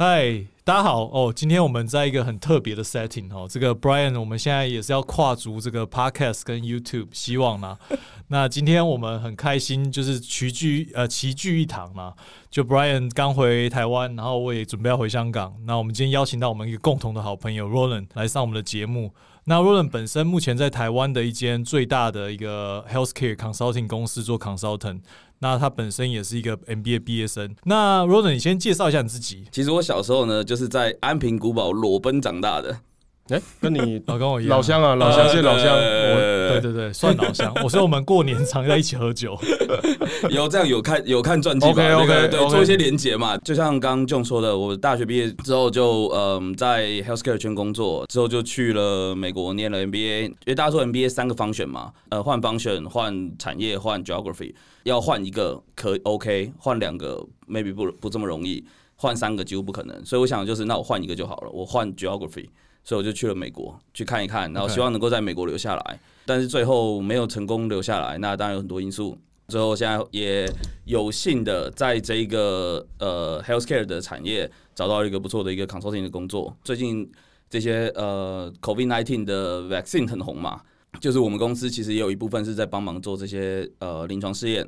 嗨，大家好哦！今天我们在一个很特别的 setting 哦，这个 Brian，我们现在也是要跨足这个 podcast 跟 YouTube，希望呢，那今天我们很开心，就是齐聚呃齐聚一堂嘛。就 Brian 刚回台湾，然后我也准备要回香港，那我们今天邀请到我们一个共同的好朋友 Roland 来上我们的节目。那 Roland 本身目前在台湾的一间最大的一个 healthcare consulting 公司做 consultant。那他本身也是一个 MBA 毕业生。那 Roland，你先介绍一下你自己。其实我小时候呢，就是在安平古堡裸奔长大的。哎，跟你老跟我一样，老乡啊，老乡是老乡。对对对，算老乡。我说我们过年常在一起喝酒。有这样有看有看传记，OK OK，对，做一些连结嘛。就像刚刚 John 说的，我大学毕业之后就嗯在 healthcare 圈工作，之后就去了美国念了 MBA。因为大家说 MBA 三个方选嘛，呃，换方选、换产业、换 geography。要换一个可 OK，换两个 maybe 不不这么容易，换三个几乎不可能。所以我想就是，那我换一个就好了。我换 geography，所以我就去了美国去看一看，然后希望能够在美国留下来。但是最后没有成功留下来，那当然有很多因素。最后现在也有幸的在这一个呃 healthcare 的产业找到一个不错的一个 consulting 的工作。最近这些呃 COVID-19 的 vaccine 很红嘛。就是我们公司其实也有一部分是在帮忙做这些呃临床试验，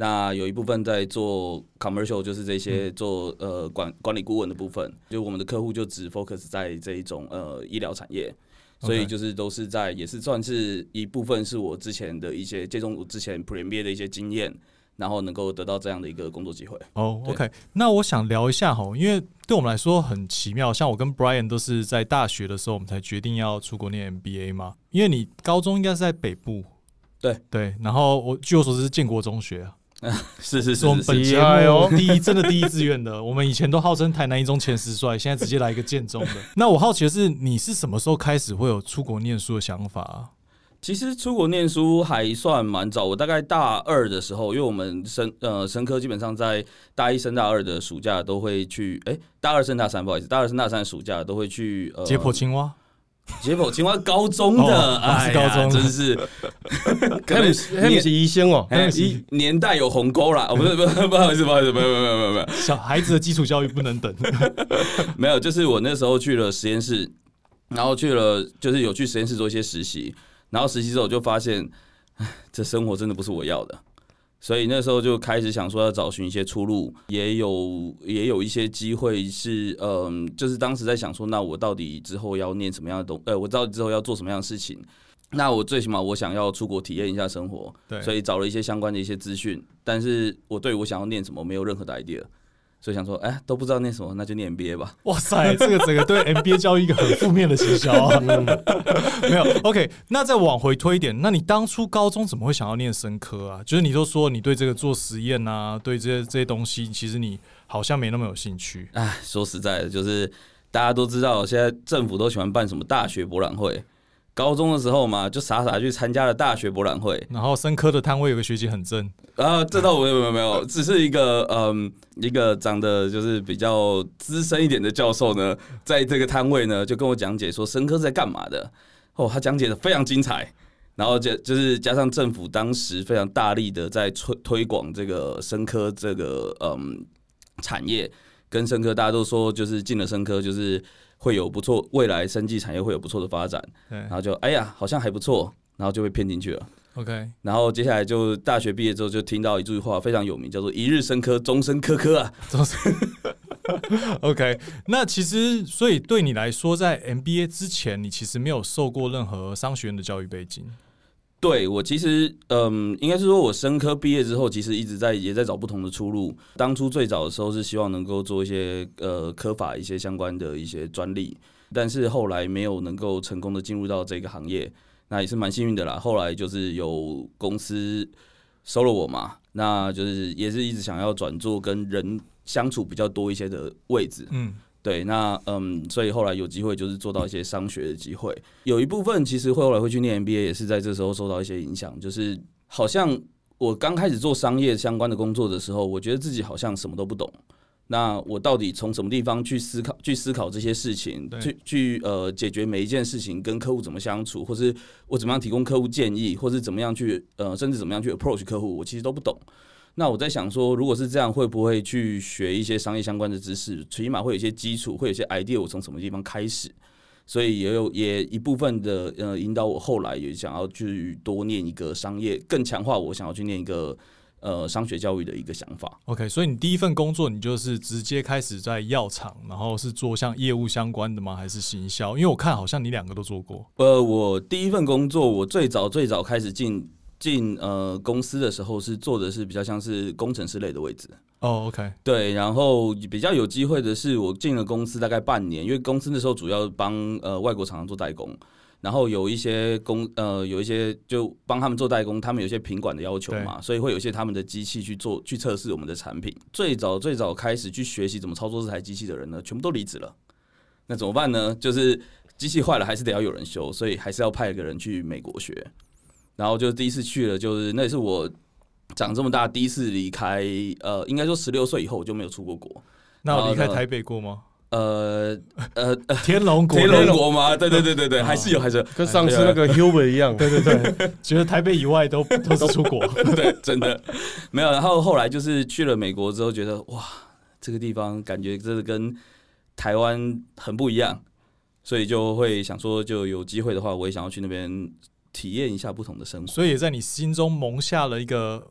那有一部分在做 commercial，就是这些做呃管管理顾问的部分。就我们的客户就只 focus 在这一种呃医疗产业，所以就是都是在也是算是一部分是我之前的一些接种之前 premier 的一些经验。然后能够得到这样的一个工作机会哦，OK。那我想聊一下哈，因为对我们来说很奇妙，像我跟 Brian 都是在大学的时候，我们才决定要出国念 MBA 嘛。因为你高中应该是在北部，对对。然后我据我所知是建国中学啊，是 是是，我们本节目第一真的第一志愿的。我们以前都号称台南一中前十帅，现在直接来一个建中的。那我好奇的是，你是什么时候开始会有出国念书的想法？其实出国念书还算蛮早，我大概大二的时候，因为我们生呃生科基本上在大一升大二的暑假都会去，哎，大二升大三不好意思，大二升大三的暑假都会去呃解剖青蛙，解剖青蛙高中的，是高中，真是，可能你是医生哦，年年代有鸿沟啦，哦不是不是不好意思不好意思，没有没有没有没有，小孩子的基础教育不能等，没有，就是我那时候去了实验室，然后去了就是有去实验室做一些实习。然后实习之后就发现，这生活真的不是我要的，所以那时候就开始想说要找寻一些出路，也有也有一些机会是，嗯，就是当时在想说，那我到底之后要念什么样的东，呃，我到底之后要做什么样的事情？那我最起码我想要出国体验一下生活，对，所以找了一些相关的一些资讯，但是我对我想要念什么没有任何的 idea。所以想说，哎，都不知道念什么，那就念 MBA 吧。哇塞，这个整个对 MBA 教育一个很负面的营销啊。没有，OK，那再往回推一点，那你当初高中怎么会想要念生科啊？就是你都说你对这个做实验啊，对这些这些东西，其实你好像没那么有兴趣。哎，说实在的，就是大家都知道，现在政府都喜欢办什么大学博览会。高中的时候嘛，就傻傻去参加了大学博览会，然后生科的摊位有个学姐很正，啊，这倒没有没有没有，只是一个嗯，一个长得就是比较资深一点的教授呢，在这个摊位呢就跟我讲解说生科是在干嘛的，哦，他讲解的非常精彩，然后就就是加上政府当时非常大力的在推推广这个生科这个嗯产业，跟生科大家都说就是进了生科就是。会有不错，未来生技产业会有不错的发展，然后就哎呀，好像还不错，然后就被骗进去了。OK，然后接下来就大学毕业之后就听到一句话非常有名，叫做“一日生科，终身科科”啊。终身 OK，那其实所以对你来说，在 MBA 之前，你其实没有受过任何商学院的教育背景。对我其实，嗯，应该是说，我生科毕业之后，其实一直在也在找不同的出路。当初最早的时候是希望能够做一些呃科法一些相关的一些专利，但是后来没有能够成功的进入到这个行业，那也是蛮幸运的啦。后来就是有公司收了我嘛，那就是也是一直想要转做跟人相处比较多一些的位置，嗯。对，那嗯，所以后来有机会就是做到一些商学的机会，有一部分其实会后来会去念 MBA，也是在这时候受到一些影响。就是好像我刚开始做商业相关的工作的时候，我觉得自己好像什么都不懂。那我到底从什么地方去思考、去思考这些事情，去去呃解决每一件事情，跟客户怎么相处，或是我怎么样提供客户建议，或是怎么样去呃，甚至怎么样去 approach 客户，我其实都不懂。那我在想说，如果是这样，会不会去学一些商业相关的知识？起码会有一些基础，会有一些 idea，我从什么地方开始？所以也有也一部分的呃引导我后来也想要去多念一个商业，更强化我想要去念一个呃商学教育的一个想法。OK，所以你第一份工作你就是直接开始在药厂，然后是做像业务相关的吗？还是行销？因为我看好像你两个都做过。呃，我第一份工作，我最早最早开始进进呃公司的时候，是做的是比较像是工程师类的位置。哦，OK，对，然后比较有机会的是，我进了公司大概半年，因为公司那时候主要帮呃外国厂商做代工，然后有一些工呃有一些就帮他们做代工，他们有一些品管的要求嘛，所以会有一些他们的机器去做去测试我们的产品。最早最早开始去学习怎么操作这台机器的人呢，全部都离职了。那怎么办呢？就是机器坏了，还是得要有人修，所以还是要派一个人去美国学。然后就第一次去了，就是那也是我长这么大第一次离开，呃，应该说十六岁以后我就没有出过国。那有离开台北过吗？呃呃，呃 天龙国，天龙国吗？对对对对对，还是有，还是有跟上次那个 Hubert 一样，对对对，觉得台北以外都 都是出国。对，真的没有。然后后来就是去了美国之后，觉得哇，这个地方感觉真的跟台湾很不一样，所以就会想说，就有机会的话，我也想要去那边体验一下不同的生活。所以也在你心中萌下了一个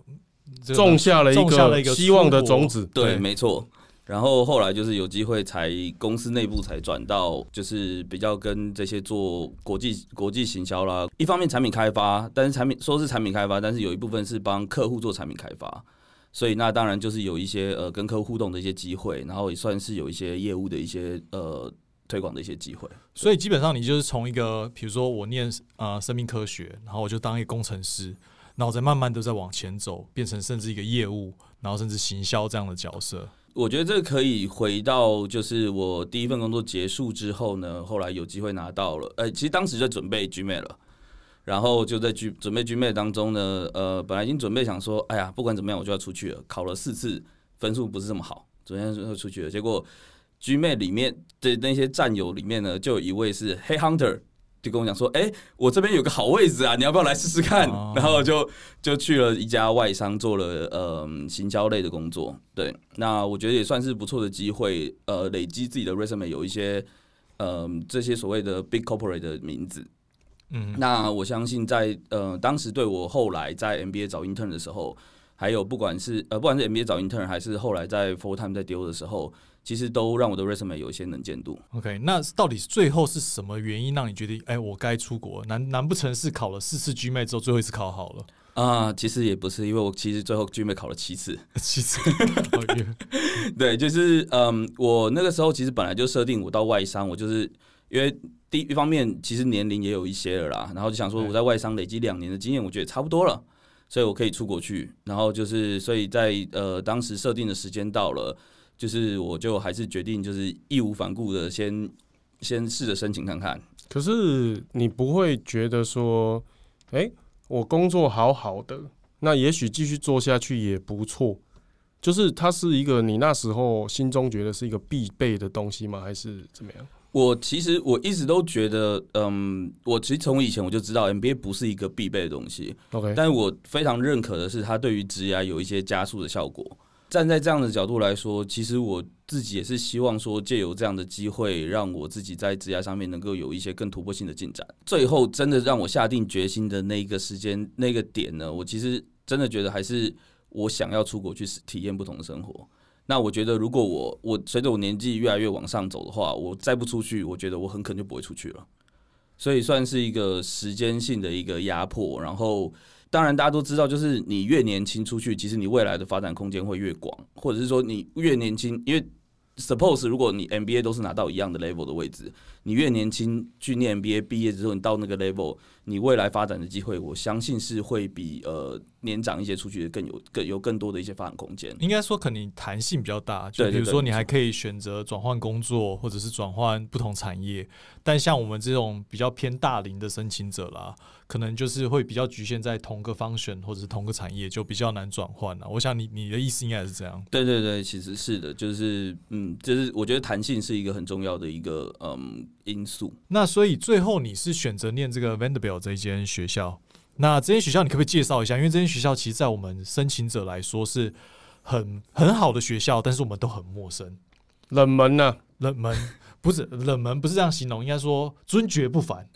这个种下了一个个希望的种子。对，对没错。然后后来就是有机会才公司内部才转到，就是比较跟这些做国际国际行销啦。一方面产品开发，但是产品说是产品开发，但是有一部分是帮客户做产品开发。所以那当然就是有一些呃跟客户互动的一些机会，然后也算是有一些业务的一些呃推广的一些机会。所以基本上你就是从一个，比如说我念呃生命科学，然后我就当一个工程师，然后再慢慢的在往前走，变成甚至一个业务，然后甚至行销这样的角色。我觉得这可以回到，就是我第一份工作结束之后呢，后来有机会拿到了，呃，其实当时就准备 GMAT 了，然后就在 G 准备 GMAT 当中呢，呃，本来已经准备想说，哎呀，不管怎么样我就要出去了，考了四次，分数不是这么好，昨天就出去了，结果 GMAT 里面的那些战友里面呢，就有一位是黑 Hunter。就跟我讲说，哎、我这边有个好位置啊，你要不要来试试看？哦然后就就去了一家外商，做了呃行销类的工作。对，那我觉得也算是不错的机会，呃，累积自己的 resume 有一些呃这些所谓的 big corporate 的名字。嗯，那我相信在呃当时对我后来在 MBA 找 intern 的时候，还有不管是呃不管是 MBA 找 intern 还是后来在 full time 在丢的时候，其实都让我的 resume 有一些能见度。OK，那到底最后是什么原因让你决定，哎、我该出国？难难不成是考了四次 GMAT 之后，最后一次考好了？啊、其实也不是，因为我其实最后 GMAT 考了七次。其实，哦也对，就是嗯，我那个时候其实本来就设定我到外商，我就是因为第一方面其实年龄也有一些了啦，然后就想说我在外商累积两年的经验，我觉得差不多了，所以我可以出国去。然后就是所以在呃当时设定的时间到了，就是我就还是决定就是义无反顾的先先试着申请看看。可是你不会觉得说，哎、我工作好好的，那也许继续做下去也不错。就是它是一个你那时候心中觉得是一个必备的东西吗？还是怎么样？我其实我一直都觉得，嗯，我其实从以前我就知道 NBA 不是一个必备的东西，OK，但我非常认可的是，它对于职涯有一些加速的效果。站在这样的角度来说，其实我自己也是希望说，借由这样的机会，让我自己在职涯上面能够有一些更突破性的进展。最后，真的让我下定决心的那一个时间、那个点呢，我其实真的觉得还是我想要出国去体验不同的生活。那我觉得，如果我我随着我年纪越来越往上走的话，我再不出去，我觉得我很可能就不会出去了。所以算是一个时间性的一个压迫，然后当然大家都知道，就是你越年轻出去，其实你未来的发展空间会越广，或者是说你越年轻，因为 suppose 如果你 MBA 都是拿到一样的 level 的位置，你越年轻去念 MBA 毕业之后，你到那个 level，你未来发展的机会，我相信是会比呃年长一些出去的更有更有更多的一些发展空间。应该说，可能弹性比较大。就比如说，你还可以选择转换工作，或者是转换不同产业。但像我们这种比较偏大龄的申请者啦，可能就是会比较局限在同个方选或者是同个产业，就比较难转换了。我想你你的意思应该是这样。对对对，其实是的，就是嗯，就是我觉得弹性是一个很重要的一个嗯因素。那所以最后你是选择念这个 Vanderbilt 这一间学校，那这间学校你可不可以介绍一下？因为这间学校其实，在我们申请者来说是很很好的学校，但是我们都很陌生，冷门呢、冷门不是冷门，不是这样形容，应该说尊爵不凡，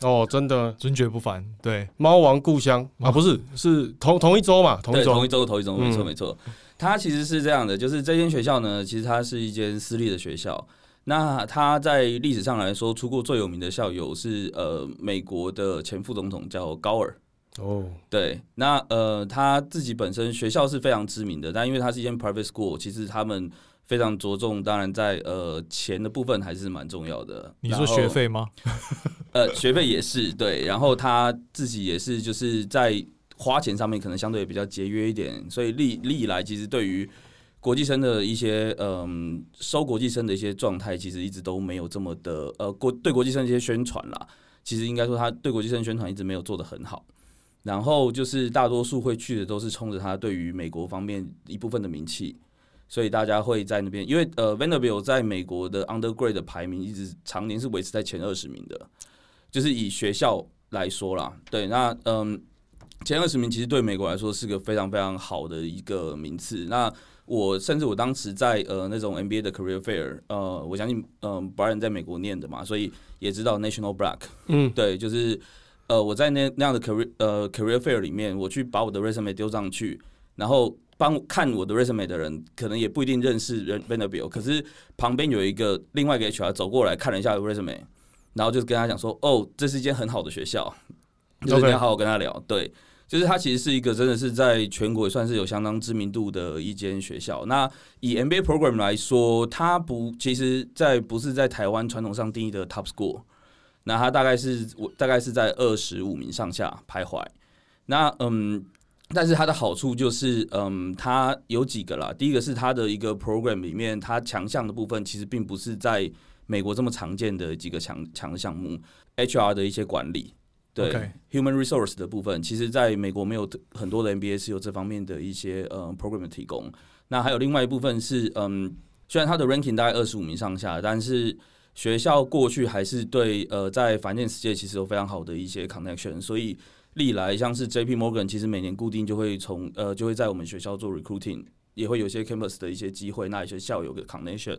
哦，真的，尊爵不凡。对，猫王故乡啊，不是，是同同一周嘛，同一周，同一，周同一周，没错嗯没错。它其实是这样的，就是这间学校呢，其实它是一间私立的学校。那他在历史上来说，出过最有名的校友是呃美国的前副总统叫高尔。哦，对，那呃他自己本身学校是非常知名的，但因为它是一间 private school，其实他们非常着重，当然在呃钱的部分还是蛮重要的。你说学费吗？呃，学费也是对，然后他自己也是就是在花钱上面可能相对也比较节约一点，所以历历来其实对于国际生的一些嗯收国际生的一些状态，其实一直都没有这么的呃国对国际生一些宣传啦，其实应该说他对国际生宣传一直没有做得很好。然后就是大多数会去的都是冲着他对于美国方面一部分的名气，所以大家会在那边，因为呃 Vanderbilt 在美国的 undergrad 的排名一直常年是维持在前二十名的，就是以学校来说啦，对，那嗯，前二十名其实对美国来说是个非常非常好的一个名次。那我甚至我当时在呃那种 NBA 的 career fair，呃，我相信嗯 Brian 在美国念的嘛，所以也知道 National Black，嗯，对，就是呃我在那那样的 career 呃 career fair 里面，我去把我的 resume 丢上去，然后。帮看我的 resume 的人，可能也不一定认识人 Vanderbilt，可是旁边有一个另外一个 HR 走过来看了一下 resume，然后就跟他讲说：“哦，这是一间很好的学校，就是你要好好跟他聊。”对，就是它其实是一个真的是在全国也算是有相当知名度的一间学校。那以 MBA program 来说，它不其实，在不是在台湾传统上定义的 top school，那它大概是我大概是在二十五名上下徘徊。那嗯。但是它的好处就是，嗯，它有几个啦。第一个是它的一个 program 里面，它强项的部分其实并不是在美国这么常见的几个强强项目，HR 的一些管理，对 human resource 的部分，其实在美国没有很多的 MBA 是有这方面的一些呃 program 的提供。那还有另外一部分是，嗯，虽然它的 ranking 大概二十五名上下，但是学校过去还是对呃在反建世界其实有非常好的一些 connection，所以历来像是 J P Morgan 其实每年固定就会从呃就会在我们学校做 recruiting，也会有一些 campus 的一些机会，那一些校友的 connection。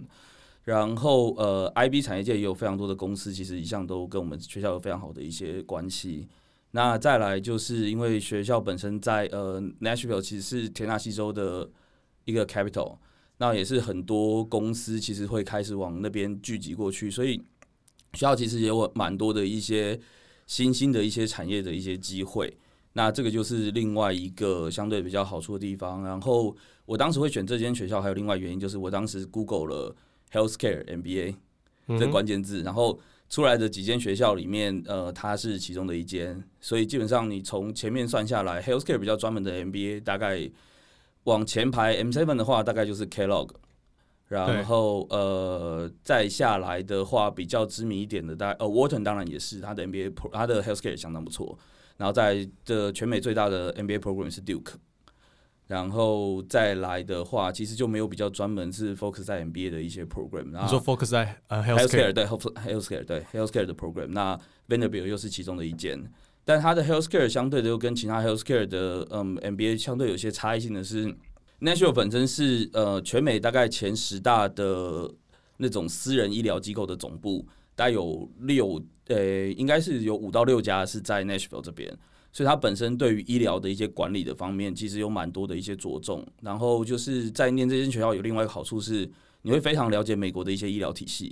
然后呃，IB 产业界也有非常多的公司，其实一向都跟我们学校有非常好的一些关系。那再来就是因为学校本身在呃 Nashville 其实是田纳西州的一个 capital，那也是很多公司其实会开始往那边聚集过去，所以学校其实也有蛮多的一些新兴的一些产业的一些机会。那这个就是另外一个相对比较好处的地方。然后我当时会选这间学校，还有另外原因就是我当时 Google 了 healthcare MBA 这关键字，然后出来的几间学校里面，呃，它是其中的一间，所以基本上你从前面算下来，healthcare 比较专门的 MBA 大概往前排 M seven 的话，大概就是 Kellogg。然后呃，再下来的话，比较知名一点的，大概呃，Wharton 当然也是，它的 MBA 它的 healthcare 相当不错。然后在这全美最大的 MBA program 是 Duke，然后再来的话，其实就没有比较专门是 focus 在 MBA 的一些 program。你说 focus 在呃 healthcare 对 health healthcare 对 healthcare 的 program，那 Vanderbilt 又是其中的一间，但它的 healthcare 相对的又跟其他 healthcare 的嗯 MBA 相对有些差异性的是，Nashville 本身是呃全美大概前十大的那种私人医疗机构的总部，大概有六呃应该是有五到六家是在 Nashville 这边。所以它本身对于医疗的一些管理的方面，其实有蛮多的一些着重。然后就是在念这间学校有另外一个好处是，你会非常了解美国的一些医疗体系，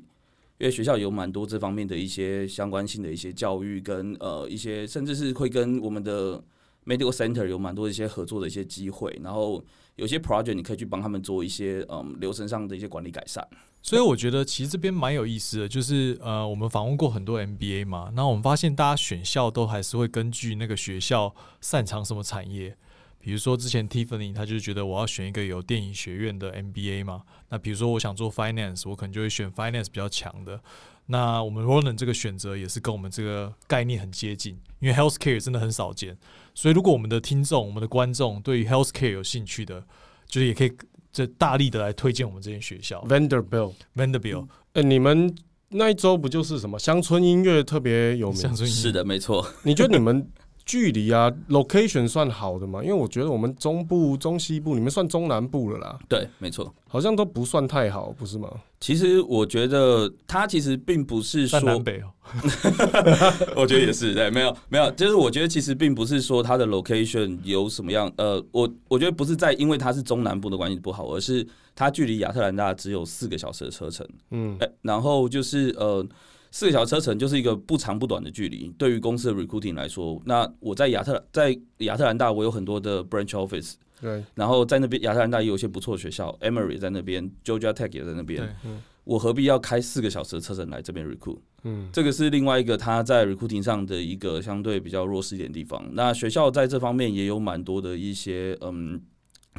因为学校有蛮多这方面的一些相关性的一些教育跟呃一些，甚至是会跟我们的 medical center 有蛮多一些合作的一些机会。然后有些 project 你可以去帮他们做一些嗯流程上的一些管理改善。所以我觉得其实这边蛮有意思的，就是呃，我们访问过很多 MBA 嘛，那我们发现大家选校都还是会根据那个学校擅长什么产业。比如说之前 Tiffany 他就觉得我要选一个有电影学院的 MBA 嘛，那比如说我想做 Finance，我可能就会选 Finance 比较强的。那我们 Roland 这个选择也是跟我们这个概念很接近，因为 Healthcare 真的很少见，所以如果我们的听众、我们的观众对于 Healthcare 有兴趣的，就是也可以这大力的来推荐我们这间学校 Vanderbilt，Vanderbilt。哎、你们那一周不就是什么乡村音乐特别有名？乡村音乐是的，没错。你觉得你们距离啊，location 算好的嘛？因为我觉得我们中部、中西部，你们算中南部了啦，对，没错。好像都不算太好，不是吗？其实我觉得它其实并不是说南北哦，我觉得也是，对，没有没有，就是我觉得其实并不是说它的 location 有什么样，呃，我我觉得不是在因为它是中南部的关系不好，而是它距离亚特兰大只有四个小时的车程，嗯，哎，然后就是呃，四个小时车程就是一个不长不短的距离，对于公司的 recruiting 来说，那我在亚特在亚特兰大，我有很多的 branch office，对，然后在那边亚特兰大也有一些不错的学校，Emory 在那边，Georgia Tech 也在那边对，我何必要开四个小时的车程来这边 recruit？嗯，这个是另外一个他在 recruiting 上的一个相对比较弱势一点的地方。那学校在这方面也有蛮多的一些嗯，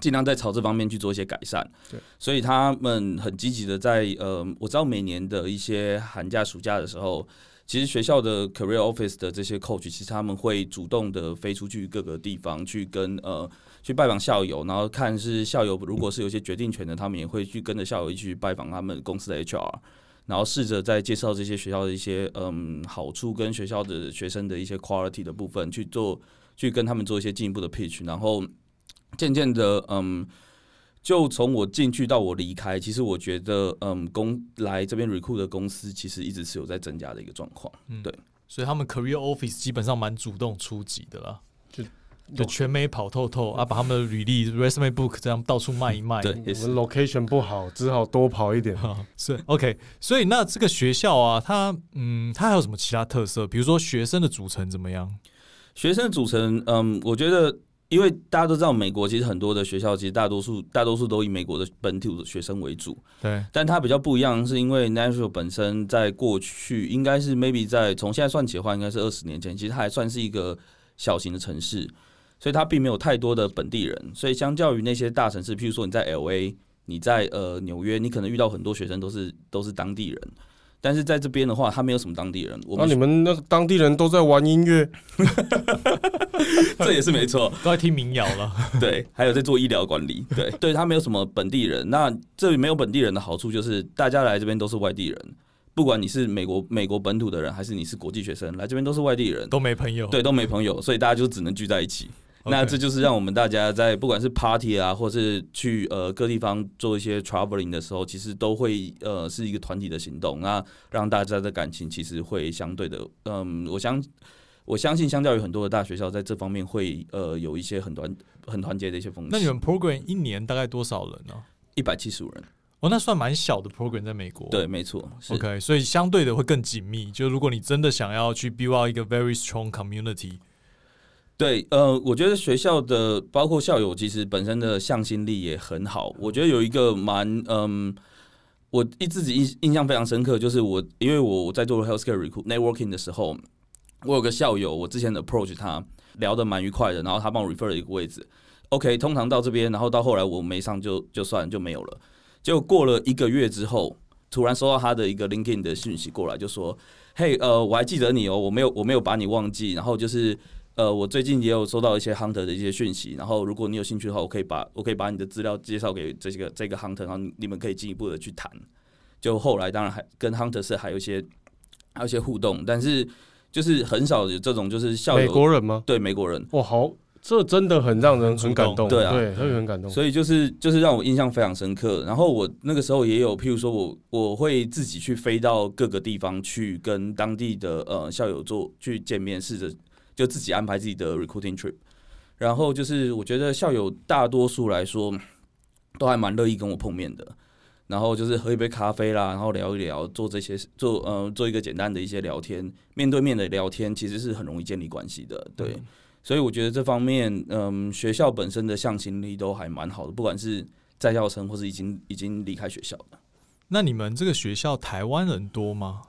尽量在朝这方面去做一些改善。对，所以他们很积极的在呃，我知道每年的一些寒假、暑假的时候，其实学校的 career office 的这些 coach，其实他们会主动的飞出去各个地方去跟呃去拜访校友，然后看是校友如果是有一些决定权的，他们也会去跟着校友一起去拜访他们公司的 HR。然后试着在介绍这些学校的一些嗯好处跟学校的学生的一些 quality 的部分去做，去跟他们做一些进一步的 pitch，然后渐渐的嗯，就从我进去到我离开，其实我觉得嗯公来这边 recruit 的公司其实一直是有在增加的一个状况。对所以他们 career office 基本上蛮主动出击的啦，就就全美跑透透啊，把他们的履历 resume book 这样到处卖一卖。对，我们 location 不好，只好多跑一点。啊，是 OK，所以那这个学校啊，它嗯，它还有什么其他特色？比如说学生的组成怎么样？学生的组成，嗯，我觉得。因为大家都知道，美国其实很多的学校，其实大多数大多数都以美国的本土的学生为主。对，但它比较不一样，是因为 Nashville 本身在过去应该是 maybe 在从现在算起的话，应该是二十年前，其实它还算是一个小型的城市，所以它并没有太多的本地人。所以相较于那些大城市，譬如说你在 LA，你在呃纽约，你可能遇到很多学生都是都是当地人。但是在这边的话，他没有什么当地人。我那、们、你们那个当地人都在玩音乐，这也是没错。都在听民谣了。对，还有在做医疗管理，对，对他没有什么本地人。那这里没有本地人的好处就是，大家来这边都是外地人，不管你是美国美国本土的人，还是你是国际学生，来这边都是外地人，都没朋友。对，都没朋友，所以大家就只能聚在一起。那这就是让我们大家在不管是 party 啊，或是去呃各地方做一些 traveling 的时候，其实都会呃是一个团体的行动，那让大家的感情其实会相对的，嗯，我相我相信相较于很多的大学校，在这方面会呃有一些很团很团结的一些风气。那你们 program 一年大概多少人呢、一百七十五人，哦，那算蛮小的 program，在美国。对，没错，，OK，所以相对的会更紧密。就如果你真的想要去 build out 一个 very strong community，对，呃，我觉得学校的包括校友，其实本身的向心力也很好。我觉得有一个蛮，嗯，我一自己印印象非常深刻，就是我因为我我在做 healthcare recruit networking 的时候，我有个校友，我之前 approach 他聊得蛮愉快的，然后他帮我 refer 了一个位置。OK，通常到这边，然后到后来我没上就就算就没有了。结果过了一个月之后，突然收到他的一个 LinkedIn 的讯息过来，就说：“嘿，呃，我还记得你哦，我没有我没有把你忘记。然后就是呃，我最近也有收到一些 hunter 的一些讯息，然后如果你有兴趣的话，我可以把我可以把你的资料介绍给这个这个 hunter，然后你你们可以进一步的去谈。就后来当然还跟 hunter 是还有一些还有一些互动，但是就是很少有这种就是校友美友国人吗？对美国人。”哇，好，这真的很让人很感动，对啊对，会很感动。所以就是就是让我印象非常深刻。然后我那个时候也有，譬如说我我会自己去飞到各个地方去跟当地的呃校友做去见面，试着就自己安排自己的 recruiting trip。然后就是我觉得校友大多数来说都还蛮乐意跟我碰面的。然后就是喝一杯咖啡啦，然后聊一聊，做这些做呃做一个简单的一些聊天，面对面的聊天其实是很容易建立关系的，对。所以我觉得这方面，嗯，学校本身的向心力都还蛮好的，不管是在校生或是已经已经离开学校的。那你们这个学校台湾人多吗？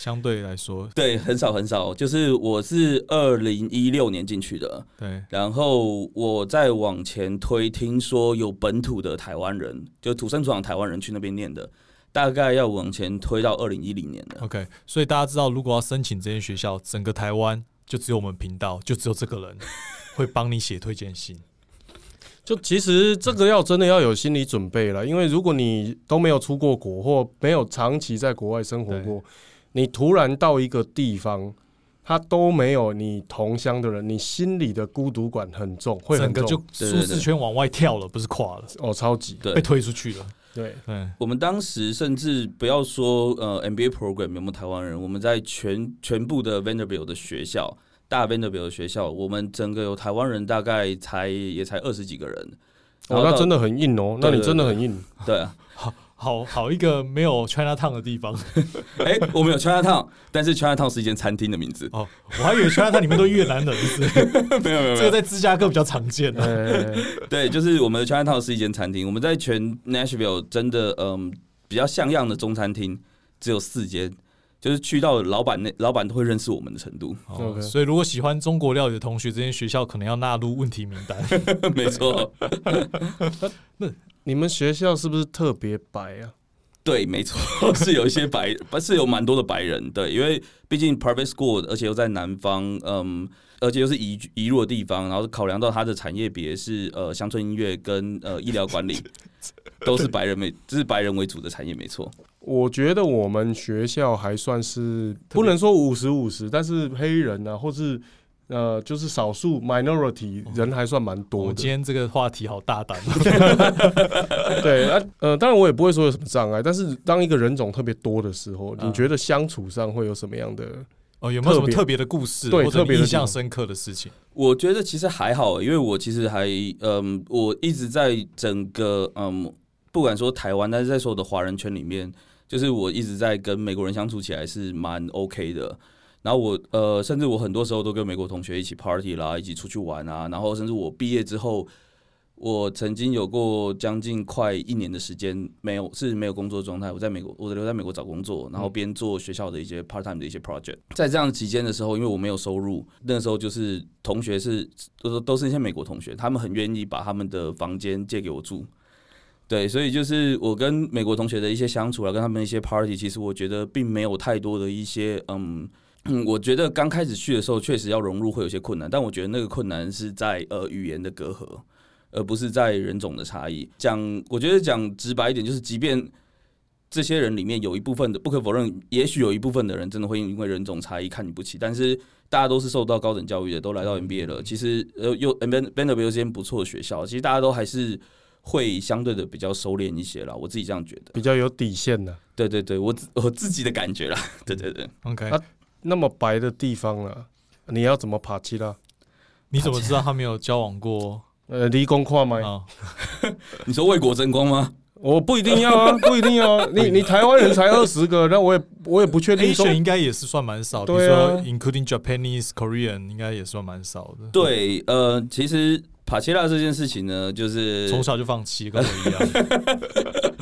相对来说，对，很少很少。就是我是二零一六年进去的，对，然后我再往前推，听说有本土的台湾人，就土生土长台湾人去那边念的，大概要往前推到二零一零年的。OK，所以大家知道，如果要申请这间学校，整个台湾就只有我们频道，就只有这个人 会帮你写推荐信。就其实这个要真的要有心理准备了，因为如果你都没有出过国或没有长期在国外生活过，你突然到一个地方，他都没有你同乡的人，你心里的孤独感很重，会很重。整个就舒适圈往外跳了，不是垮了，哦，超级对被推出去了。对，对，我们当时甚至不要说呃 MBA program 有没有台湾人，我们在全全部的 Vanderbilt 的学校，大 Vanderbilt 的学校，我们整个有台湾人大概才也才二十几个人。然哦，后到那真的很硬哦，那对你真的很硬。对啊，好好一个没有 China Town 的地方 哎、我们有 China Town，但是 China Town 是一间餐厅的名字。哦，我还以为 China Town 里面都越南人，是 没有没有这个在芝加哥比较常见的。呃，对，就是我们的 China Town 是一间餐厅，我们在全 Nashville 真的嗯比较像样的中餐厅只有四间，就是去到老板那老板都会认识我们的程度。哦 OK 所以如果喜欢中国料理的同学，这间学校可能要纳入问题名单。没错，你们学校是不是特别白啊？对，没错，是有一些白，是有蛮多的白人，对，因为毕竟 private school，而且又在南方，嗯，而且又是移居移入的地方，然后考量到它的产业别是呃乡村音乐跟呃医疗管理，都是白人为，这是白人为主的产业，没错。我觉得我们学校还算是不能说五十五十，但是黑人啊，或是呃，就是少数 minority 人还算蛮多的。们今天这个话题好大胆哦，对啊，呃，当然我也不会说有什么障碍，但是当一个人种特别多的时候，嗯你觉得相处上会有什么样的？哦，有没有什么特别的故事，或者对特别印象深刻的事情？我觉得其实还好，因为我其实还嗯，我一直在整个嗯，不管说台湾，但是在所有的华人圈里面，就是我一直在跟美国人相处起来是蛮 OK 的。然后我呃，甚至我很多时候都跟美国同学一起 party 啦，一起出去玩啊。然后甚至我毕业之后，我曾经有过将近快一年的时间没有是没有工作状态，我在美国，我留在美国找工作，然后边做学校的一些 part time 的一些 project。在这样的期间的时候，因为我没有收入，那时候就是同学是都都是一些美国同学，他们很愿意把他们的房间借给我住。对，所以就是我跟美国同学的一些相处啊，跟他们一些 party，其实我觉得并没有太多的一些嗯。嗯，我觉得刚开始去的时候，确实要融入会有些困难，但我觉得那个困难是在呃语言的隔阂，而不是在人种的差异。讲，我觉得讲直白一点，就是即便这些人里面有一部分的不可否认，也许有一部分的人真的会因为人种差异看你不起，但是大家都是受到高等教育的，都来到 MBA 了，其实呃又 Ben Vanderbilt 这间不错的学校，其实大家都还是会相对的比较收敛一些啦，我自己这样觉得。比较有底线的、对对对，我自我自己的感觉啦，对对对。OK，啊那么白的地方啊，你要怎么爬起啦？你怎么知道他没有交往过呃，离宫跨吗？啊？你说为国争光吗？我不一定要啊，不一定要啊。你你台湾人才二十个，那我也我也不确定说 Asian 应该也是算蛮少，比如说 including Japanese、Korean 应该也算蛮少的。，对，呃，其实帕切拉这件事情呢，就是从小就放弃，跟我一样。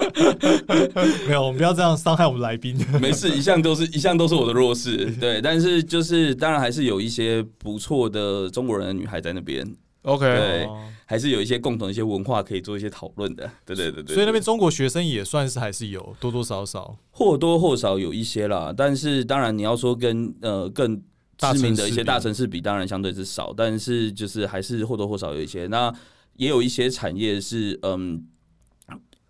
没有，我们不要这样伤害我们来宾。没事，一向都是一向都是我的弱势，对。但是就是当然还是有一些不错的中国人的女孩在那边，OK，对哦还是有一些共同的一些文化可以做一些讨论的，对对对对。所以那边中国学生也算是还是有多多少少。或多或少有一些啦，但是当然你要说跟呃更大知名的一些大城市比，当然相对是少，但是就是还是或多或少有一些。那也有一些产业是嗯。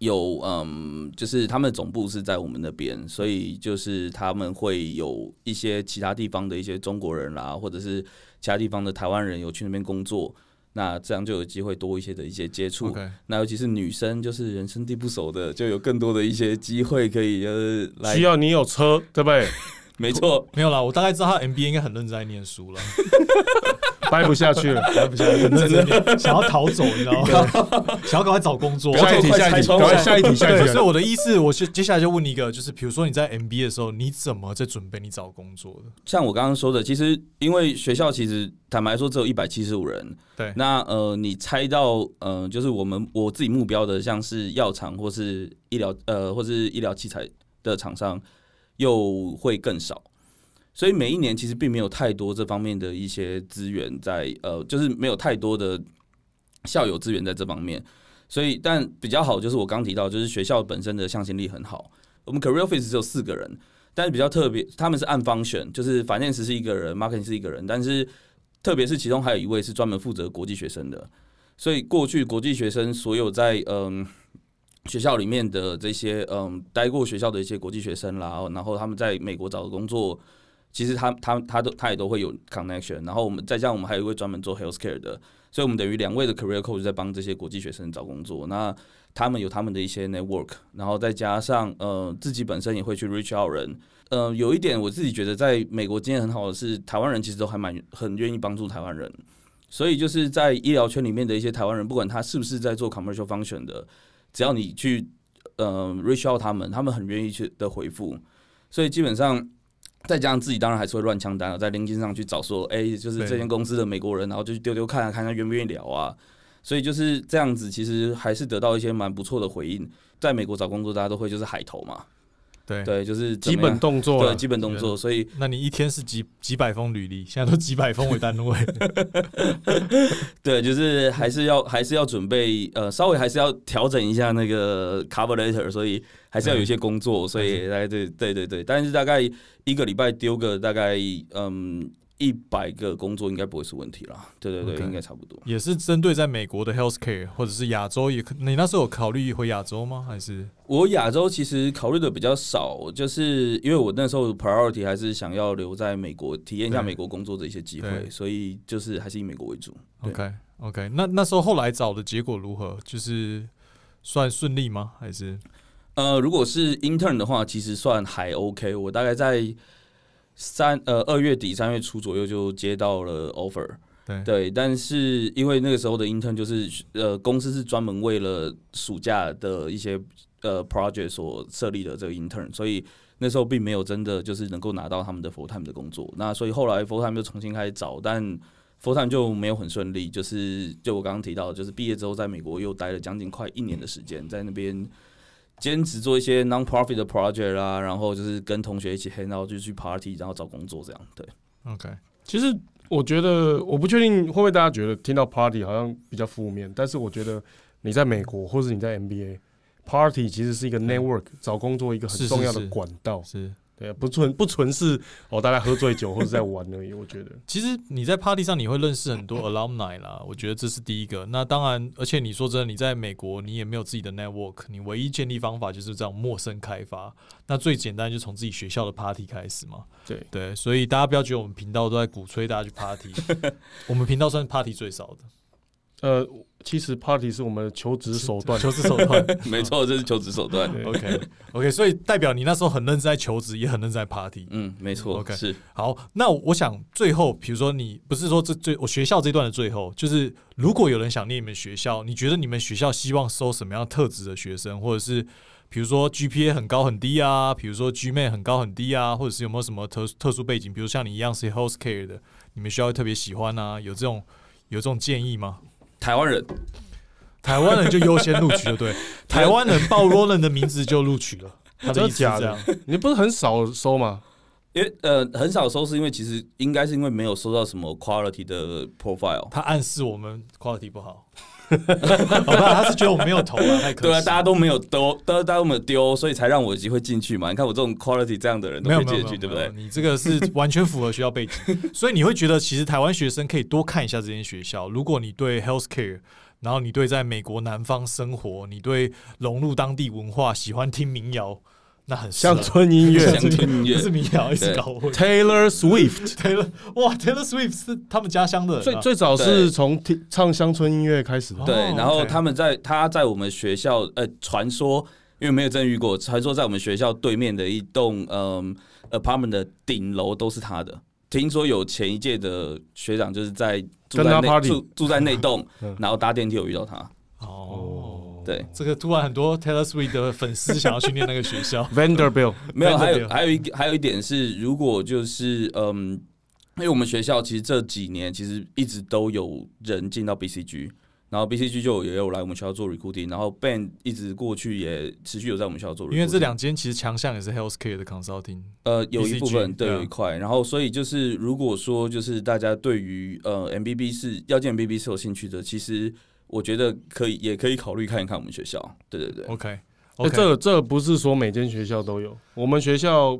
有嗯，就是他们的总部是在我们那边，所以就是他们会有一些其他地方的一些中国人啦，或者是其他地方的台湾人有去那边工作，那这样就有机会多一些的一些接触。那尤其是女生，就是人生地不熟的，就有更多的一些机会可以就是来需要你有车，对不对？没错，没有啦，我大概知道他 MBA 应该很认真在念书了，掰不下去了。不想很认真的，想要逃走，你知道吗？想要赶快找工作。下一题，下一题，下一题，下一，题所以。我的意思，我是接下来就问你一个，就是比如说你在 MBA 的时候，你怎么在准备你找工作的？像我刚刚说的，其实因为学校其实坦白说只有一百七十五人，对那呃，你猜到呃，就是我们我自己目标的，像是药厂或是医疗呃或是医疗器材的厂商，又会更少。所以每一年其实并没有太多这方面的一些资源在，呃，就是没有太多的校友资源在这方面。所以，但比较好就是我刚提到，就是学校本身的向心力很好。我们 Career Office 只有四个人，但是比较特别，他们是按方选，就是反正是一个人，marketing 是一个人，但是特别是其中还有一位是专门负责国际学生的。所以过去国际学生所有在嗯学校里面的这些嗯待过学校的一些国际学生啦，然后他们在美国找的工作，其实他他他都他也都会有 connection。然后我们再加上我们还有一位专门做 healthcare 的，所以我们等于两位的 career coach 在帮这些国际学生找工作。那他们有他们的一些 network，然后再加上呃自己本身也会去 reach out 人。呃，有一点我自己觉得在美国经验很好的是，台湾人其实都还蛮很愿意帮助台湾人。所以就是在医疗圈里面的一些台湾人，不管他是不是在做 commercial function 的，只要你去呃 reach out 他们，他们很愿意去的回复。所以基本上再加上自己当然还是会乱枪单了，在 LinkedIn 上去找说，哎、就是这间公司的美国人，然后就去丢丢看啊，看他愿不愿意聊啊。所以就是这样子，其实还是得到一些蛮不错的回应。在美国找工作，大家都会就是海投嘛，对。对，就是基本动作对基本动作，所以那你一天是几几百封履历？现在都几百封为单位。对，就是还是要还是要准备，呃，稍微还是要调整一下那个 cover letter，所以还是要有一些工作，所以大概对对对对，但是大概一个礼拜丢个大概嗯一百个工作应该不会是问题啦，对对对应该差不多。也是针对在美国的 healthcare 或者是亚洲也可，你那时候有考虑回亚洲吗？还是我亚洲其实考虑的比较少，就是因为我那时候 priority 还是想要留在美国体验一下美国工作的一些机会，所以就是还是以美国为主。OK OK？那那时候后来找的结果如何？就是算顺利吗？还是呃，如果是 intern 的话，其实算还 OK。我大概在三呃二月底三月初左右就接到了 offer，对对，但是因为那个时候的 intern 就是呃公司是专门为了暑假的一些呃 project 所设立的这个 intern，所以那时候并没有真的就是能够拿到他们的 full time 的工作。那所以后来 full time 就重新开始找，但 full time 就没有很顺利，就是就我刚刚提到，就是毕业之后在美国又待了将近快一年的时间，在那边兼职做一些 non-profit 的 project 啦，然后就是跟同学一起 hang out，就去 party，然后找工作这样。对，OK？其实我觉得，我不确定会不会大家觉得听到 party 好像比较负面，但是我觉得你在美国或者你在 NBA，party 其实是一个 network 找工作一个很重要的是管道。是，对啊，不纯不纯是哦，大家喝醉酒或者在玩而已。我觉得，其实你在 party 上你会认识很多 alumni 啦，我觉得这是第一个。那当然，而且你说真的，你在美国你也没有自己的 network，你唯一建立方法就是这样陌生开发。那最简单就从自己学校的 party 开始嘛。对对，所以大家不要觉得我们频道都在鼓吹大家去 party，我们频道算是 party 最少的，呃，其实 party 是我们的求职手段。求职手段。没错，这是求职手段。对 OK OK，所以代表你那时候很认真在求职，也很认真在 party。嗯，没错 OK 是好，那我想最后，比如说你不是说这最我学校这段的最后，就是如果有人想念你们学校，你觉得你们学校希望收什么样特质的学生，或者是比如说 GPA 很高很低啊，比如说 GMA 很高很低啊，或者是有没有什么特特殊背景，比如像你一样是 healthcare 的，你们学校会特别喜欢啊？有这种有这种建议吗？台湾人，台湾人就优先录取，就对，台湾人报 Roland 的名字就录取了，他的真的意思是这假的样。？你不是很少收吗？因为呃很少收，是因为其实应该是因为没有收到什么 quality 的 profile。他暗示我们 quality 不好，好吧？他是觉得我没有投啊，太可惜。对啊，大家都没有丢，大家大家都没有丢，所以才让我有机会进去嘛。你看我这种 quality 这样的人都没有进去，对不对？你这个是完全符合学校背景，所以你会觉得其实台湾学生可以多看一下这间学校。如果你对 healthcare，然后你对在美国南方生活，你对融入当地文化，喜欢听民谣，那很乡村音乐乡村音乐不是民谣，一直对搞混。，Taylor Swift。Taylor 哇，Taylor Swift 是他们家乡的人啊、最最早是从听唱乡村音乐开始的哦。对，然后他们在他在我们学校，呃，传说因为没有真遇过，传说在我们学校对面的一栋嗯 apartment 的顶楼都是他的。听说有前一届的学长就是在住在那住住在那栋 嗯，然后搭电梯有遇到他。哦，对，这个突然很多 Taylor Swift 的粉丝想要去念那个学校。Vanderbilt，没有，还有还有一个还有一点是，如果就是嗯，因为我们学校其实这几年其实一直都有人进到 BCG，然后 BCG 就也有来我们学校做 recruiting，然后 Ben 一直过去也持续有在我们学校做 recruiting，因为这两间其实强项也是 healthcare 的 consulting。呃有一部分对有一块，然后所以就是如果说就是大家对于呃 MBB 是要进 MBB 是有兴趣的，其实我觉得可以也可以考虑看一看我们学校，对对对。OK，哎 OK，这个这个不是说每间学校都有，我们学校，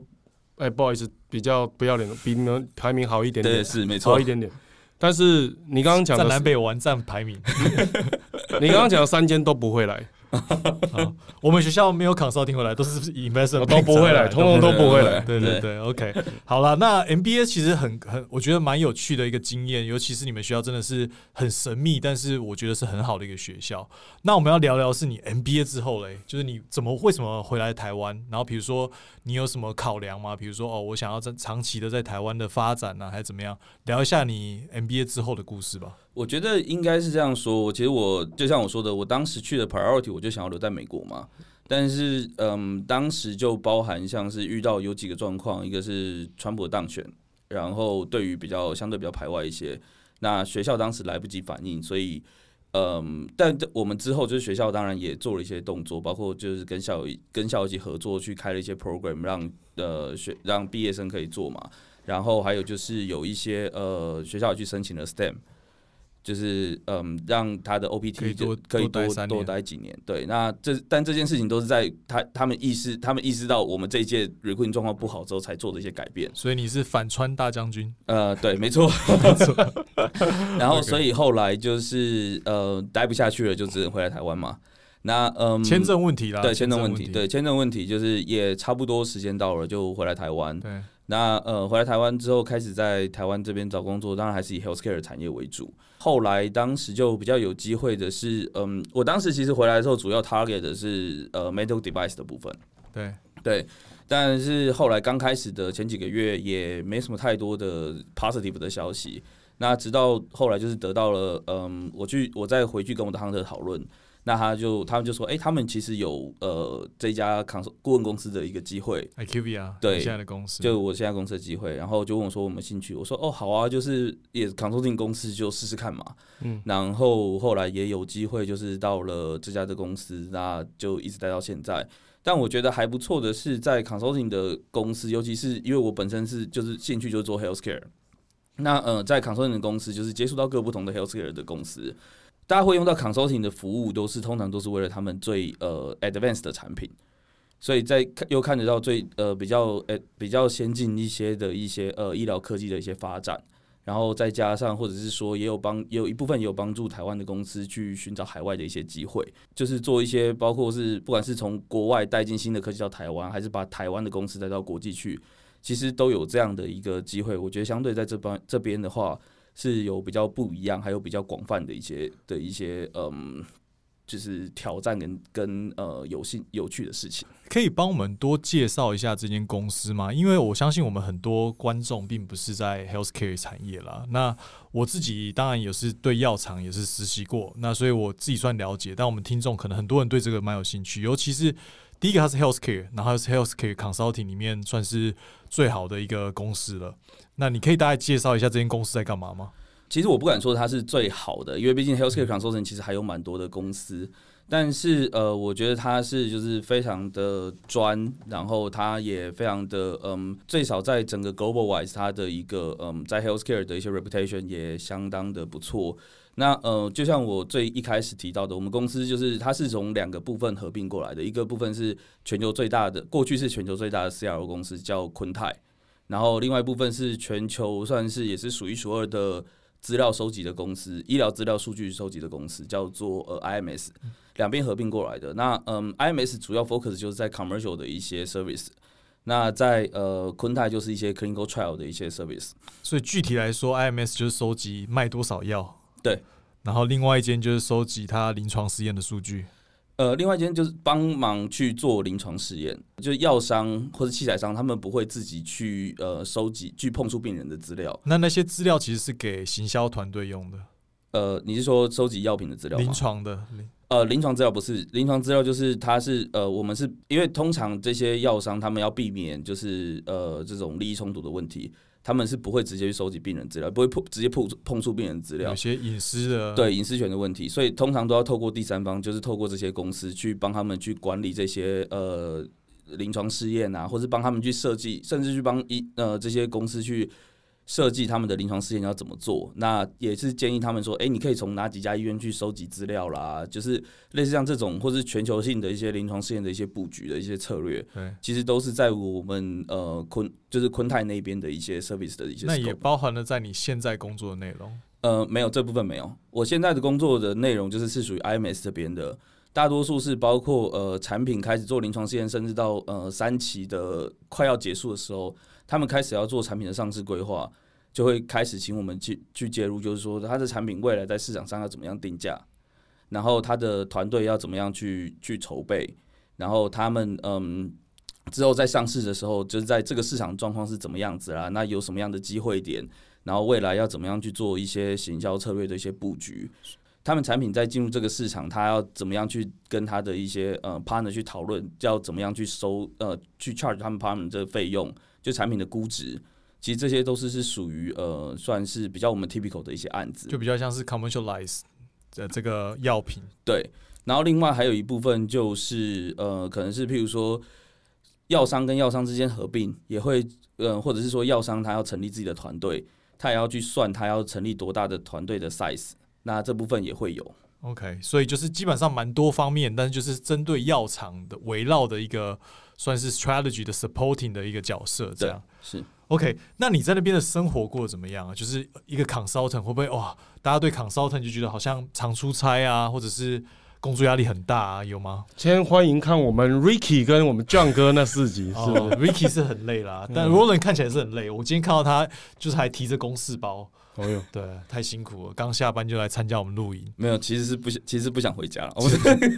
哎，不好意思，比较不要脸的，比你们排名好一点对，点，是没错好一。点点。但是你刚刚讲的，在南北完战排名。你刚刚讲的三间都不会来，啊我们学校没有 consulting 回来，都是 investment 都不会来，通通都不会来。对对对，OK，好了，那 MBA 其实很很，我觉得蛮有趣的一个经验，尤其是你们学校真的是很神秘，但是我觉得是很好的一个学校。那我们要聊聊是你 MBA 之后嘞，就是你怎么为什么回来台湾？然后比如说你有什么考量吗？比如说哦，我想要在长期的在台湾的发展呢，还是怎么样？聊一下你 MBA 之后的故事吧。我觉得应该是这样说。其实我就像我说的，我当时去的 priority 我就想要留在美国嘛。但是，嗯，当时就包含像是遇到有几个状况，一个是川普当选，然后对于比较相对比较排外一些，那学校当时来不及反应，所以，嗯，但我们之后就是学校当然也做了一些动作，包括就是跟校友跟校友一起合作去开了一些 program，让呃学让毕业生可以做嘛。然后还有就是有一些呃学校去申请了 STEM。就是嗯，让他的 OPT 可以多可以多待多待几年。对，那这但这件事情都是在他他们意识他们意识到我们这一届 recruiting 状况不好之后才做的一些改变。所以你是反川大将军，呃，对，没错。然后所以后来就是呃待不下去了，就只能回来台湾嘛。那嗯，签证问题啦，对签证问题，题，对签证问题，就是也差不多时间到了，就回来台湾。对，那呃，回来台湾之后，开始在台湾这边找工作，当然还是以 healthcare 产业为主。后来当时就比较有机会的是，嗯，我当时其实回来的时候，主要 target 的是呃 medical device 的部分。对对，但是后来刚开始的前几个月也没什么太多的 positive 的消息。那直到后来就是得到了，嗯，我去我再回去跟我的 hunter 讨论。那他就他们就说，哎，他们其实有呃这家康顾问公司的一个机会，IQV 啊，对，现在的公司，就我现在公司的机会，然后就问我说我们兴趣，我说哦好啊，就是也 consulting 公司就试试看嘛，嗯，然后后来也有机会就是到了这家的公司，那就一直待到现在。但我觉得还不错的是，在 consulting 的公司，尤其是因为我本身是就是兴趣就是做 healthcare，那呃在 consulting 的公司就是接触到各不同的 healthcare 的公司。大家会用到 consulting 的服务，都是通常都是为了他们最呃 advanced 的产品，所以在看又看得到最呃比较呃比较先进一些的一些呃医疗科技的一些发展，然后再加上或者是说也有帮也有一部分也有帮助台湾的公司去寻找海外的一些机会，就是做一些包括是不管是从国外带进新的科技到台湾，还是把台湾的公司带到国际去，其实都有这样的一个机会。我觉得相对在这边这边的话。是有比较不一样，还有比较广泛的一些的一些嗯，就是挑战跟跟呃有兴有趣的事情，可以帮我们多介绍一下这间公司吗？因为我相信我们很多观众并不是在 healthcare 产业啦。那我自己当然也是对药厂也是实习过，那所以我自己算了解。但我们听众可能很多人对这个蛮有兴趣，尤其是第一个它是 healthcare，然后是 healthcare consulting 里面算是最好的一个公司了。那你可以大概介绍一下这间公司在干嘛吗？其实我不敢说它是最好的，因为毕竟 healthcare consulting 其实还有蛮多的公司。但是呃，我觉得它是就是非常的专，然后它也非常的嗯，最少在整个 global wise，它的一个嗯，在 healthcare 的一些 reputation 也相当的不错。那呃，就像我最一开始提到的，我们公司就是它是从两个部分合并过来的，一个部分是全球最大的，过去是全球最大的 CRO 公司叫昆泰。然后另外一部分是全球算是也是数一数二的资料收集的公司，医疗资料数据收集的公司，叫做呃 IMS，两边合并过来的。那嗯，IMS 主要 focus 就是在 commercial 的一些 service，那在呃昆泰就是一些 clinical trial 的一些 service。所以具体来说，IMS 就是收集卖多少药，对。然后另外一间就是收集它临床实验的数据。呃，另外一间就是帮忙去做临床试验，就是药商或者器材商，他们不会自己去呃收集去碰触病人的资料。那那些资料其实是给行销团队用的。呃，你是说收集药品的资料？临床的？呃，临床资料不是，临床资料就是它是呃，我们是因为通常这些药商他们要避免就是呃这种利益冲突的问题。他们是不会直接去收集病人资料，不会碰直接碰碰触病人资料，有些隐私的对隐私权的问题，所以通常都要透过第三方，就是透过这些公司去帮他们去管理这些呃临床试验啊，或是帮他们去设计，甚至去帮一呃这些公司去。设计他们的临床试验要怎么做？那也是建议他们说，哎，你可以从哪几家医院去收集资料啦，就是类似像这种，或是全球性的一些临床试验的一些布局的一些策略，对，其实都是在我们呃昆就是昆泰那边的一些 service 的一些。那也包含了在你现在工作的内容？呃，没有这部分没有，我现在的工作的内容就是是属于 IMS 这边的。大多数是包括呃产品开始做临床试验，甚至到呃三期的快要结束的时候，他们开始要做产品的上市规划，就会开始请我们去去介入，就是说他的产品未来在市场上要怎么样定价，然后他的团队要怎么样去去筹备，然后他们嗯。之后在上市的时候，就是在这个市场状况是怎么样子啦？那有什么样的机会点？然后未来要怎么样去做一些行销策略的一些布局？他们产品在进入这个市场，他要怎么样去跟他的一些呃 partner 去讨论，要怎么样去收呃去 charge 他们 partner 这个费用？就产品的估值，其实这些都是是属于呃算是比较我们 typical 的一些案子，就比较像是 commercialize 的这个药品。对，然后另外还有一部分就是呃可能是譬如说。药商跟药商之间合并也会，呃，或者是说药商他要成立自己的团队，他也要去算他要成立多大的团队的 size，那这部分也会有。OK，所以就是基本上蛮多方面，但是就是针对药厂的围绕的一个算是 strategy 的 supporting 的一个角色，这样是 OK。那你在那边的生活过得怎么样啊？就是一个 consultant 会不会哇？大家对 consultant 就觉得好像常出差啊，或者是？工作压力很大啊，有吗？先欢迎看我们 Ricky 跟我们 John 哥那四集，是 Ricky 是很累啦，但 Roland 看起来是很累。我今天看到他就是还提着公事包，哦哟，对，太辛苦了。刚下班就来参加我们录影，没有，其实是不想，其实不想回家了。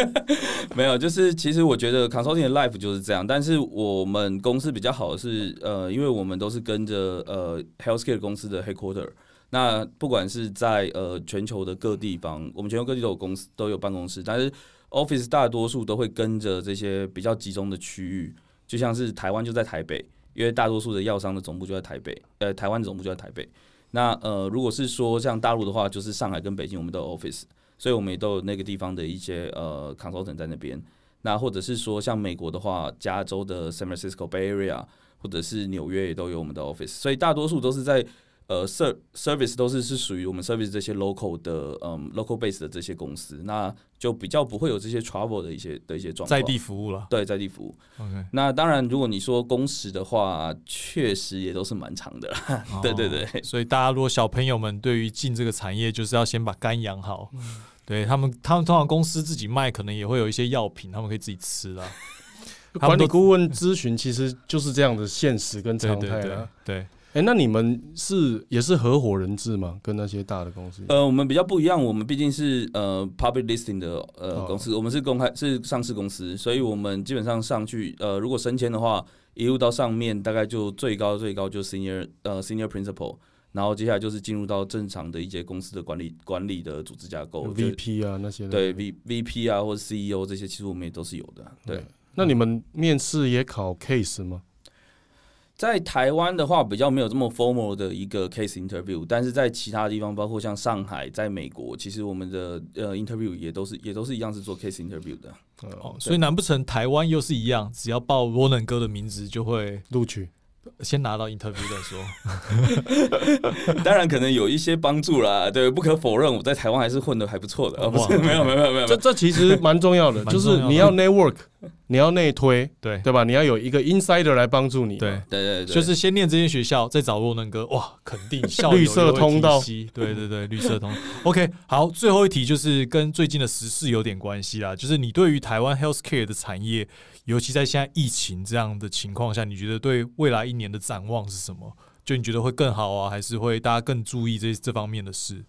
没有，就是其实我觉得 consulting 的 life 就是这样。但是我们公司比较好的是，呃，因为我们都是跟着呃 healthcare 公司的 headquarter。那不管是在呃全球的各地方，我们全球各地都有公司都有办公室，但是 office 大多数都会跟着这些比较集中的区域，就像是台湾就在台北，因为大多数的药商的总部就在台北，呃，台湾总部就在台北。那呃，如果是说像大陆的话，就是上海跟北京我们都有 office，所以我们也都有那个地方的一些呃 consultant 在那边。那或者是说像美国的话，加州的 San Francisco Bay Area，或者是纽约也都有我们的 office，所以大多数都是在。呃，ser service 都是是属于我们 service 这些 local 的，嗯，local base 的这些公司，那就比较不会有这些 travel 的一些的一些状况。在地服务了，对，在地服务。OK，那当然，如果你说工时的话，确实也都是蛮长的。对对对，所以大家如果小朋友们对于进这个产业，就是要先把肝养好。对他们，他们通常公司自己卖，可能也会有一些药品，他们可以自己吃啊。管理顾问咨询其实就是这样的现实跟常态啊。对。哎，那你们是也是合伙人制吗？跟那些大的公司？呃，我们比较不一样，我们毕竟是呃 public listing 的呃公司，我们是公开是上市公司，所以我们基本上上去呃，如果升迁的话，一路到上面大概就最高最高就 senior 呃 senior principal，然后接下来就是进入到正常的一些公司的管理管理的组织架构，VP 啊那些对 V VP 啊或者 CEO 这些，其实我们也都是有的。对，那你们面试也考 case 吗？在台湾的话，比较没有这么 formal 的一个 case interview，但是在其他地方，包括像上海，在美国，其实我们的呃 interview 也都是也都是一样是做 case interview 的。哦，所以难不成台湾又是一样，只要报 Ronan 哥的名字就会录取？先拿到 interview 再说，当然可能有一些帮助啦。对，不可否认，我在台湾还是混的还不错的。不是，没有，没有，没有，没有。这这其实蛮重要的，就是你要 network，你要内推，对对吧？你要有一个 insider 来帮助你。对对对，就是先念这些学校，再找若能哥。哇，肯定校绿色通道。对对对，绿色通。OK，好，最后一题就是跟最近的时事有点关系啦，就是你对于台湾 healthcare 的产业。尤其在现在疫情这样的情况下，你觉得对未来一年的展望是什么？就你觉得会更好啊，还是会大家更注意这这方面的事？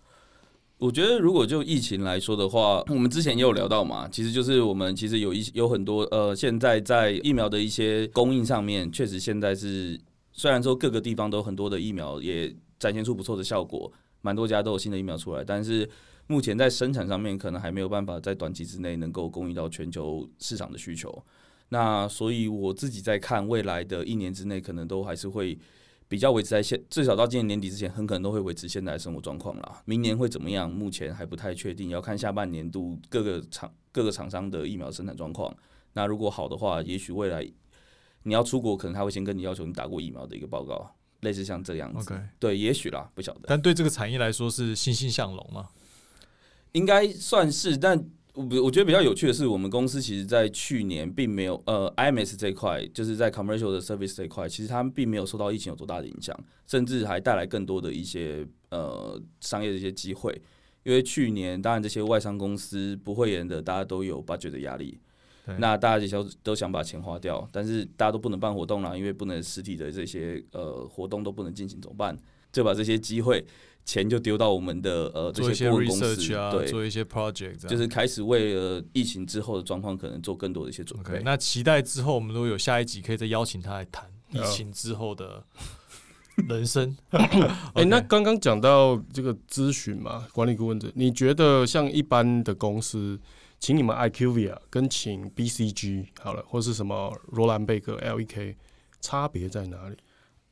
我觉得如果就疫情来说的话，我们之前也有聊到嘛，其实就是我们其实有一有很多呃，现在在疫苗的一些供应上面，确实现在是虽然说各个地方都很多的疫苗也展现出不错的效果，蛮多家都有新的疫苗出来，但是目前在生产上面可能还没有办法在短期之内能够供应到全球市场的需求。那所以我自己在看未来的一年之内，可能都还是会比较维持在现，至少到今年年底之前，很可能都会维持现在的生活状况啦。明年会怎么样？目前还不太确定，要看下半年度各个厂各个厂商的疫苗生产状况。那如果好的话，也许未来你要出国，可能他会先跟你要求你打过疫苗的一个报告，类似像这样子。对，也许啦，不晓得。但对这个产业来说是欣欣向荣吗？应该算是，但。我我觉得比较有趣的是，我们公司其实，在去年并没有呃，IMS 这一块，就是在 commercial 的 service 这一块，其实他们并没有受到疫情有多大的影响，甚至还带来更多的一些呃商业的一些机会。因为去年当然这些外商公司不会演的，大家都有 budget 的压力，那大家都都想把钱花掉，但是大家都不能办活动了，因为不能实体的这些呃活动都不能进行，怎么办？就把这些机会钱就丢到我们的呃这做一些些顾问公司 research 啊，对，做一些 project，就是开始为了疫情之后的状况，可能做更多的一些准备。那期待之后我们如果有下一集，可以再邀请他来谈疫情之后的人生。哎、那刚刚讲到这个咨询嘛，管理顾问者，你觉得像一般的公司，请你们 IQVIA 跟请 BCG 好了，或是什么罗兰贝格 LEK，差别在哪里？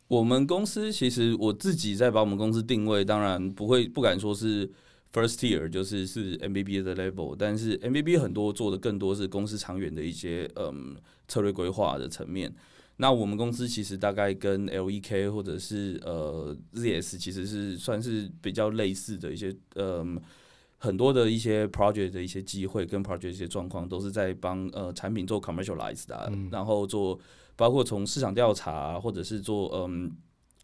我们公司其实我自己在把我们公司定位，当然不会不敢说是 first tier，就是是 MBB 的 level，但是 MBB 很多做的更多是公司长远的一些嗯策略规划的层面。那我们公司其实大概跟 LEK 或者是呃 ZS 其实是算是比较类似的一些嗯。很多的一些 project 的一些机会跟 project 一些状况，都是在帮呃产品做 commercialize 的啊、然后做包括从市场调查或者是做嗯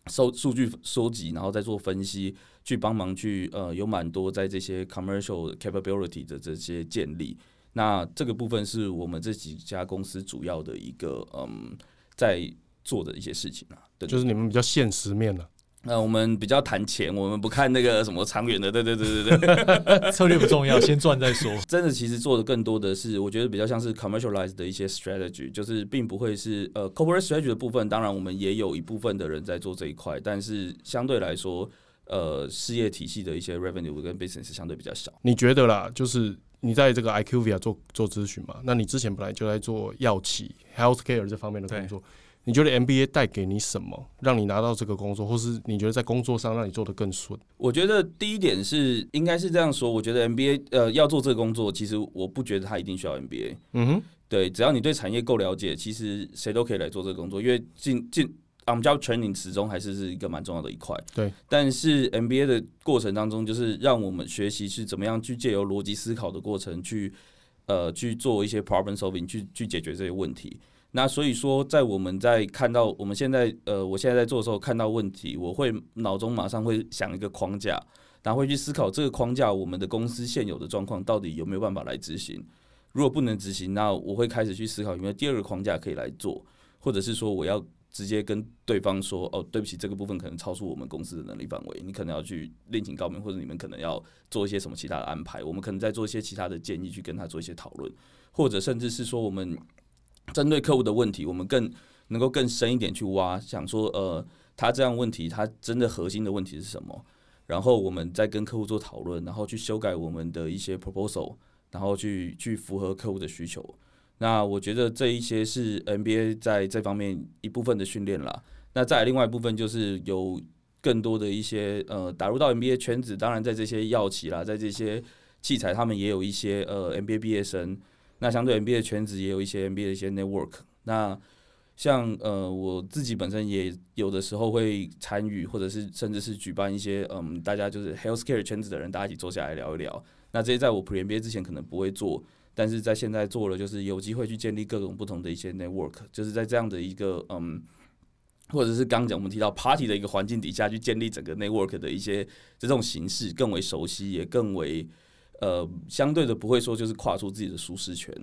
收数据收集，然后再做分析，去帮忙去呃有蛮多在这些 commercial capability 的这些建立。那这个部分是我们这几家公司主要的一个嗯在做的一些事情啊。对，就是你们比较现实面了。那我们比较谈钱，我们不看那个 什么长远的。对对对对对。策略不重要，先赚再说。真的，其实做的更多的是，我觉得比较像是 commercialize 的一些 strategy，就是并不会是呃 corporate strategy 的部分。当然，我们也有一部分的人在做这一块，但是相对来说，呃，事业体系的一些 revenue 跟 business 相对比较少。你觉得啦，就是你在这个 IQVIA 做做咨询嘛？那你之前本来就在做药企 healthcare 这方面的工作，你觉得 MBA 带给你什么，让你拿到这个工作，或是你觉得在工作上让你做得更顺？我觉得第一点是应该是这样说，我觉得 MBA 呃要做这个工作，其实我不觉得他一定需要 MBA。嗯哼，对，只要你对产业够了解，其实谁都可以来做这个工作，因为进进 on job training 始终还是是一个蛮重要的一块。对，但是 MBA 的过程当中，就是让我们学习是怎么样去借由逻辑思考的过程去呃去做一些 problem solving，去去解决这些问题。那所以说，在我们在看到我们现在呃，我现在在做的时候，看到问题，我会脑中马上会想一个框架，然后会去思考这个框架，我们的公司现有的状况到底有没有办法来执行。如果不能执行，那我会开始去思考有没有第二个框架可以来做，或者是说我要直接跟对方说，哦，对不起，这个部分可能超出我们公司的能力范围，你可能要去另请高明，或者你们可能要做一些什么其他的安排，我们可能再做一些其他的建议去跟他做一些讨论，或者甚至是说我们针对客户的问题，我们更能够更深一点去挖，想说，呃，他这样问题，他真的核心的问题是什么？然后我们再跟客户做讨论，然后去修改我们的一些 proposal，然后去去符合客户的需求。那我觉得这一些是 NBA 在这方面一部分的训练啦。那再另外一部分就是有更多的一些呃打入到 NBA 圈子，当然在这些药企啦，在这些器材，他们也有一些呃 NBA 毕业生。那相对 NBA 圈子也有一些 NBA 的一些 network。那像呃我自己本身也有的时候会参与，或者是甚至是举办一些嗯大家就是 healthcare 圈子的人，大家一起坐下来聊一聊。那这些在我 Pre NBA 之前可能不会做，但是在现在做了，就是有机会去建立各种不同的一些 network，就是在这样的一个嗯，或者是刚讲我们提到 party 的一个环境底下去建立整个 network 的一些这种形式更为熟悉，也更为呃相对的不会说就是跨出自己的舒适圈。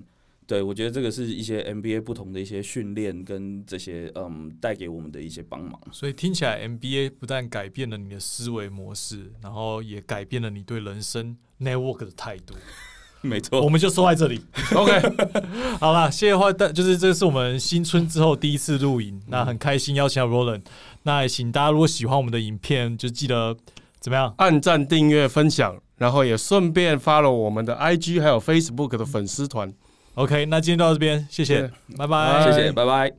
对，我觉得这个是一些 NBA 不同的一些训练跟这些嗯带给我们的一些帮忙。所以听起来，MBA 不但改变了你的思维模式，然后也改变了你对人生 network 的态度。没错，我们就说在这里。OK，好啦，谢谢花，旦就是这是我们新春之后第一次录影，那很开心邀请到 Roland。那也请大家如果喜欢我们的影片，就记得怎么样？按赞、订阅、分享，然后也顺便 follow 我们的 IG 还有 Facebook 的粉丝团。OK，那今天到这边，谢谢，拜拜，拜谢谢，拜拜。